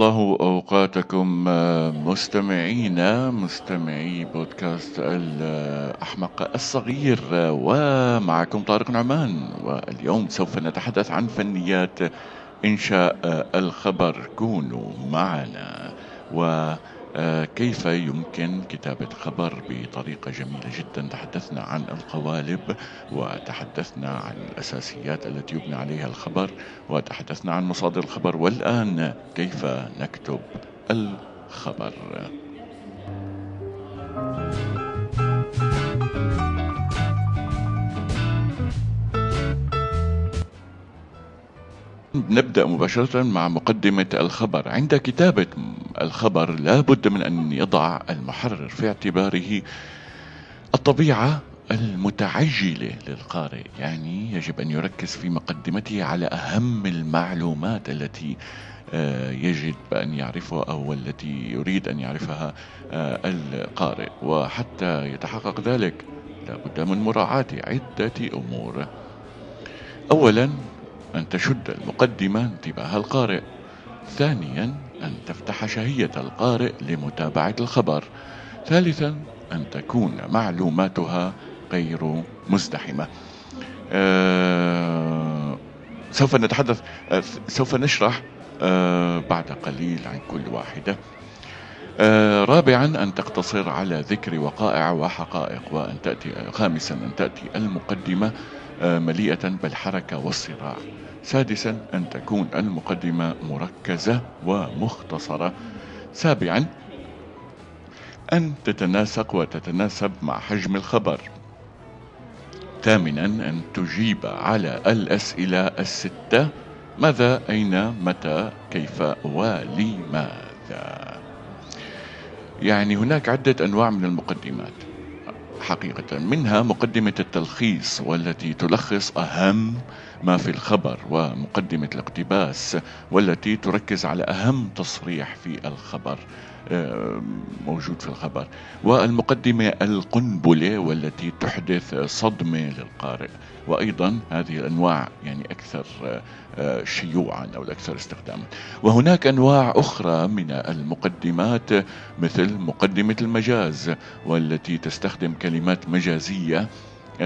الله أوقاتكم مستمعينا مستمعي بودكاست الأحمق الصغير ومعكم طارق نعمان. واليوم سوف نتحدث عن فنيات إنشاء الخبر. كونوا معنا. و آه، كيف يمكن كتابة خبر بطريقة جميلة جدا؟ تحدثنا عن القوالب وتحدثنا عن الأساسيات التي يبنى عليها الخبر وتحدثنا عن مصادر الخبر. والآن كيف نكتب الخبر؟ نبدأ مباشرة مع مقدمة الخبر. عند كتابة الخبر لا بد من أن يضع المحرر في اعتباره الطبيعة المتعجلة للقارئ. يعني يجب أن يركز في مقدمته على أهم المعلومات التي آه، يجب أن يعرفها أو التي يريد أن يعرفها آه، القارئ. وحتى يتحقق ذلك لا بد من مراعاة عدة أمور. أولا أن تشد المقدمة انتباه القارئ. ثانيا أن تفتح شهية القارئ لمتابعة الخبر. ثالثا أن تكون معلوماتها غير مزدحمة. آه سوف نتحدث آه سوف نشرح آه بعد قليل عن كل واحدة. آه رابعا أن تقتصر على ذكر وقائع وحقائق وأن تأتي خامسا أن تأتي المقدمة. مليئة بالحركة والصراع. سادسا أن تكون المقدمة مركزة ومختصرة. سابعا أن تتناسق وتتناسب مع حجم الخبر. ثامنا أن تجيب على الأسئلة الستة ماذا أين متى كيف ولماذا. يعني هناك عدة أنواع من المقدمات. حقيقة. منها مقدمة التلخيص والتي تلخص أهم ما في الخبر ومقدمة الاقتباس والتي تركز على أهم تصريح في الخبر آه، موجود في الخبر. والمقدمة القنبلة والتي تحدث صدمة للقارئ. وأيضا هذه الأنواع يعني أكثر آه، شيوعا أو الأكثر استخداما. وهناك أنواع أخرى من المقدمات مثل مقدمة المجاز والتي تستخدم كلمات مجازية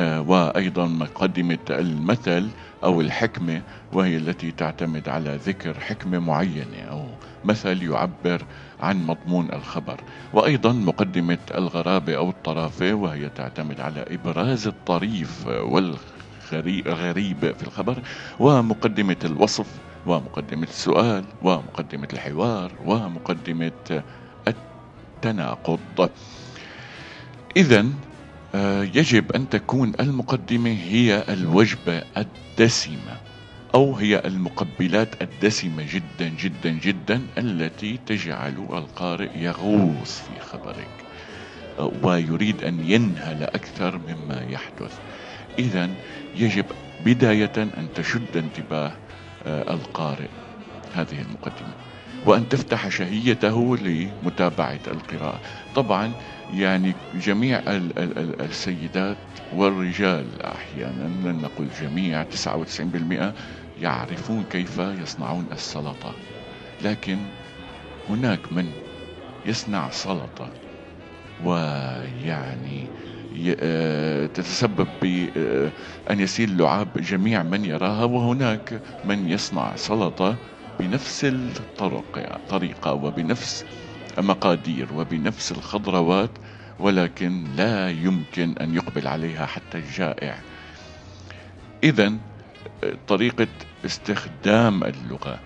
وأيضا مقدمة المثل أو الحكمة وهي التي تعتمد على ذكر حكمة معينة أو مثل يعبر عن مضمون الخبر. وأيضا مقدمة الغرابة أو الطرافة وهي تعتمد على إبراز الطريف والغريب في الخبر ومقدمة الوصف ومقدمة السؤال ومقدمة الحوار ومقدمة التناقض. إذا آه، يجب أن تكون المقدمة هي الوجبة الدسمة أو هي المقبلات الدسمة جدا جدا جدا التي تجعل القارئ يغوص في خبرك آه، ويريد أن ينهل أكثر مما يحدث. إذا يجب بداية أن تشد انتباه آه، القارئ. هذه المقدمة. وأن تفتح شهيته لمتابعة القراءة. طبعا يعني جميع السيدات والرجال أحيانا لن نقول جميع 99% يعرفون كيف يصنعون السلطة. لكن هناك من يصنع سلطة ويعني آه، تتسبب بأن آه، يسيل لعاب جميع من يراها وهناك من يصنع سلطة بنفس الطرق طريقة وبنفس مقادير وبنفس الخضروات ولكن لا يمكن أن يقبل عليها حتى الجائع. إذا طريقة استخدام اللغة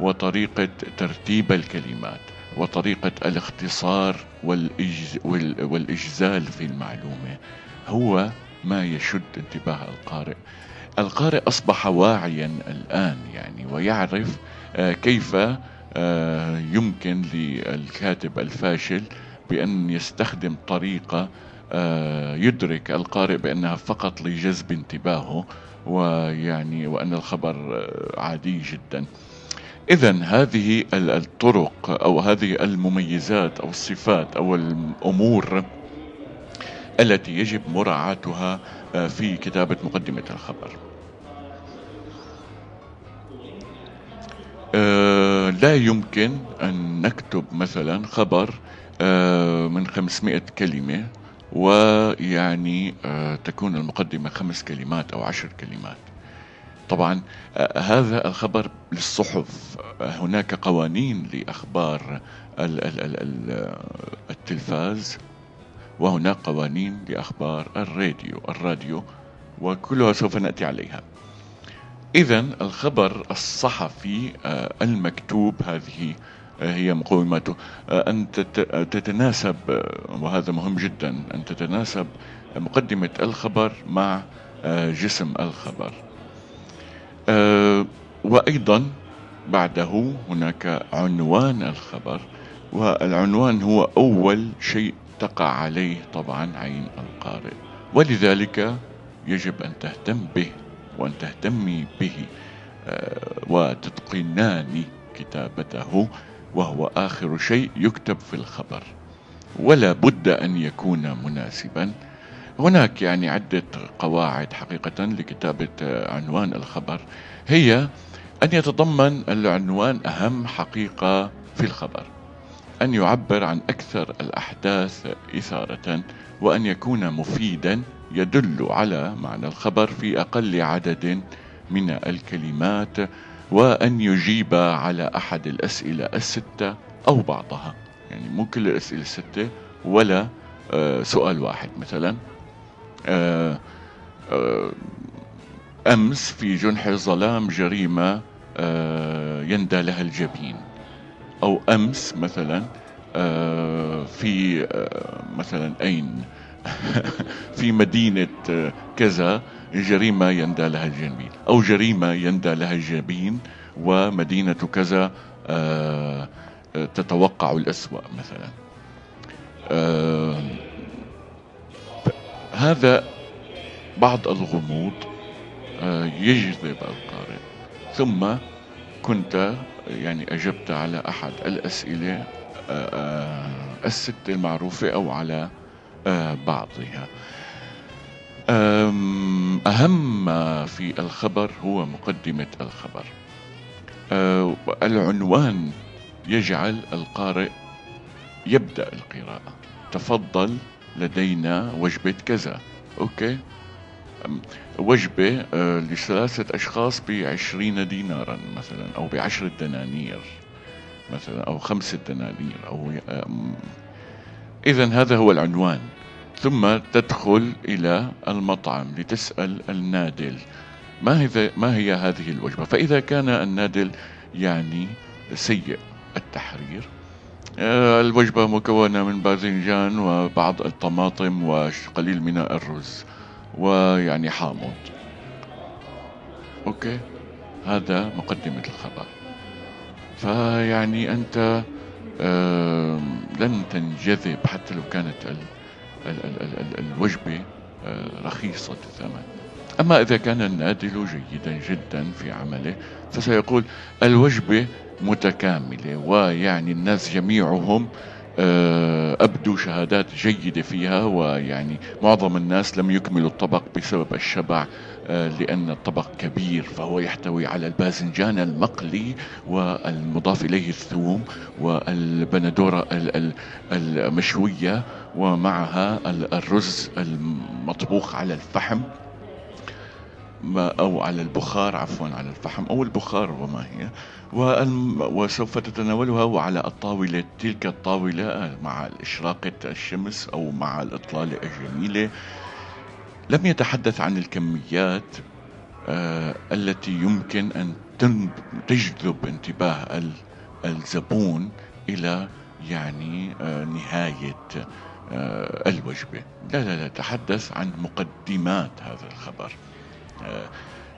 وطريقة ترتيب الكلمات وطريقة الاختصار والإجز والإجزال في المعلومة هو ما يشد انتباه القارئ. القارئ أصبح واعيا الآن يعني ويعرف كيف آه، يمكن للكاتب الفاشل بأن يستخدم طريقة آه، يدرك القارئ بأنها فقط لجذب انتباهه ويعني وأن الخبر عادي جدا. إذا هذه الطرق أو هذه المميزات أو الصفات أو الأمور التي يجب مراعاتها في كتابة مقدمة الخبر. لا يمكن أن نكتب مثلا خبر آه، من 500 كلمة ويعني آه، تكون المقدمة خمس كلمات أو عشر كلمات. طبعا آه، هذا الخبر للصحف. هناك قوانين لأخبار التلفاز وهناك قوانين لأخبار الراديو الراديو وكلها سوف نأتي عليها. إذا الخبر الصحفي آه، المكتوب هذه آه، هي مقوماته آه، أن تتناسب وهذا مهم جدا أن تتناسب مقدمة الخبر مع جسم الخبر. وأيضا بعده هناك عنوان الخبر والعنوان هو أول شيء تقع عليه طبعا عين القارئ. ولذلك يجب أن تهتم به. وأن تهتمي به آه، وتتقنان كتابته وهو آخر شيء يكتب في الخبر. ولا بد أن يكون مناسبا. هناك يعني عدة قواعد حقيقة لكتابة آه، عنوان الخبر. هي أن يتضمن العنوان أهم حقيقة في الخبر. أن يعبر عن أكثر الأحداث إثارة وأن يكون مفيدا يدل على معنى الخبر في أقل عدد من الكلمات وأن يجيب على أحد الأسئلة الستة أو بعضها. يعني مو كل الأسئلة الستة ولا آه، سؤال واحد مثلا. آه، آه، أمس في جنح الظلام جريمة يندى لها الجبين. أو أمس مثلا في مثلا أين؟ في مدينة كذا جريمة يندى لها الجبين أو جريمة يندى لها الجبين ومدينة كذا آه، تتوقع الأسوأ مثلا. آه، هذا بعض الغموض آه، يجذب القارئ. ثم كنت يعني أجبت على أحد الأسئلة الست المعروفة أو على بعضها. أهم ما في الخبر هو مقدمة الخبر. العنوان يجعل القارئ يبدأ القراءة. تفضل لدينا وجبة كذا. أوكي؟ وجبة أه، لثلاثة أشخاص بعشرين دينارا مثلا أو بعشرة دنانير مثلا أو خمسة دنانير أو إذا هذا هو العنوان. ثم تدخل إلى المطعم لتسأل النادل ما هي ما هي هذه الوجبة؟ فإذا كان النادل يعني سيء التحرير آه، الوجبة مكونة من باذنجان وبعض الطماطم وقليل من الرز. ويعني حامض أوكي. هذا مقدمة الخبر. فيعني أنت لن تنجذب حتى لو كانت الوجبة آه، رخيصة الثمن. أما إذا كان النادل جيدا جدا في عمله فسيقول الوجبة متكاملة ويعني الناس جميعهم أبدوا شهادات جيدة فيها ويعني معظم الناس لم يكملوا الطبق بسبب الشبع آه، لأن الطبق كبير فهو يحتوي على الباذنجان المقلي والمضاف إليه الثوم والبندورة المشوية ومعها الرز المطبوخ على الفحم. أو على البخار عفوا على الفحم أو البخار وما هي. وسوف تتناولها على الطاولة تلك الطاولة مع إشراقة الشمس أو مع الإطلالة الجميلة. لم يتحدث عن الكميات آه التي يمكن أن تجذب انتباه الزبون إلى يعني آه نهاية آه الوجبة. لا لا لا تحدث عن مقدمات هذا الخبر.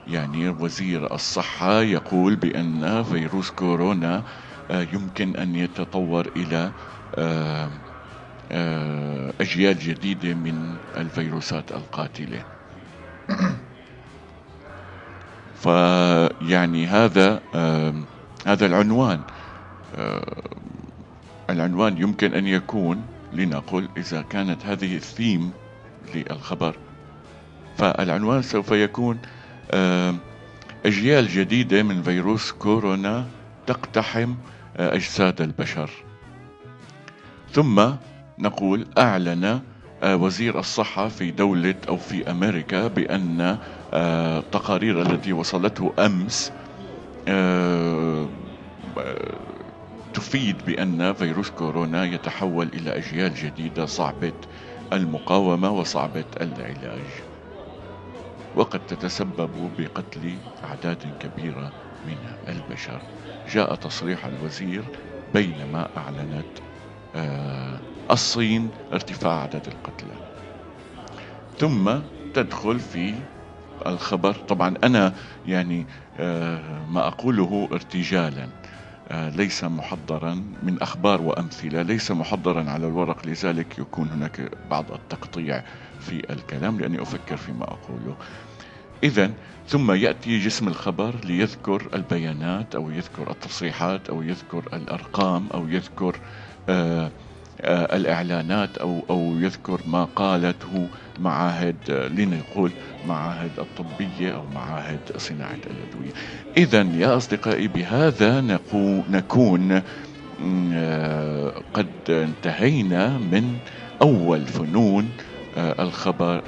يعني وزير الصحة يقول بأن فيروس كورونا آه، يمكن أن يتطور إلى آه، آه، أجيال جديدة من الفيروسات القاتلة. فيعني هذا هذا العنوان. العنوان يمكن أن يكون لنقل إذا كانت هذه الثيم للخبر. فالعنوان سوف يكون أجيال جديدة من فيروس كورونا تقتحم أجساد البشر. ثم نقول أعلن وزير الصحة في دولة أو في أمريكا بأن التقارير التي وصلته أمس تفيد بأن فيروس كورونا يتحول إلى أجيال جديدة صعبة المقاومة وصعبة العلاج. وقد تتسبب بقتل أعداد كبيرة من البشر. جاء تصريح الوزير بينما أعلنت آه، الصين ارتفاع عدد القتلى. ثم تدخل في الخبر طبعا أنا يعني آه، ما أقوله ارتجالا آه، ليس محضرا من أخبار وأمثلة ليس محضرا على الورق لذلك يكون هناك بعض التقطيع. في الكلام لأني أفكر فيما أقوله. إذا ثم يأتي جسم الخبر ليذكر البيانات أو يذكر التصريحات أو يذكر الأرقام أو يذكر آه آه الإعلانات أو أو يذكر ما قالته معاهد آه، لنقول معاهد الطبية أو معاهد صناعة الأدوية. إذا يا أصدقائي بهذا نكون آه، قد انتهينا من أول فنون الخبر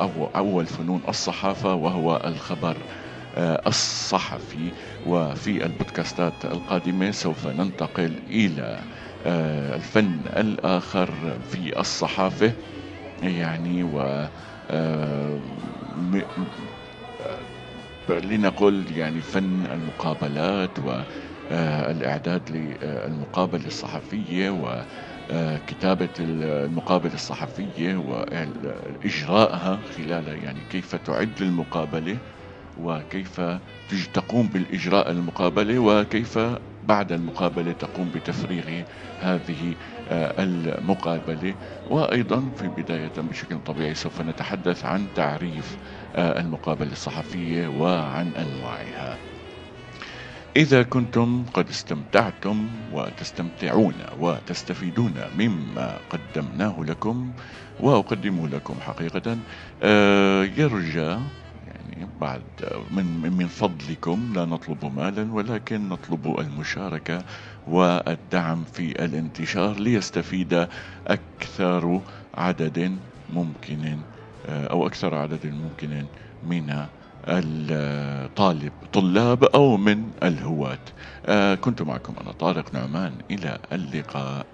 أو أول فنون الصحافة وهو الخبر الصحفي وفي البودكاستات القادمة سوف ننتقل إلى آه، الفن الآخر في الصحافة. يعني و آه، آه، لنقل يعني فن المقابلات والإعداد للمقابلة الصحفية وكتابة المقابلة الصحفية وإجراءها خلال يعني كيف تعد المقابلة وكيف تقوم بالإجراء المقابلة وكيف بعد المقابلة تقوم بتفريغ هذه آه، المقابلة. وأيضا في بداية بشكل طبيعي سوف نتحدث عن تعريف آه، المقابلة الصحفية وعن أنواعها. إذا كنتم قد استمتعتم وتستمتعون وتستفيدون مما قدمناه لكم وأقدمه لكم حقيقة آه، يرجى بعد من من فضلكم لا نطلب مالا ولكن نطلب المشاركة والدعم في الانتشار ليستفيد أكثر عدد ممكن أو أكثر عدد ممكن من الطالب طلاب أو من الهواة. كنت معكم أنا طارق نعمان إلى اللقاء.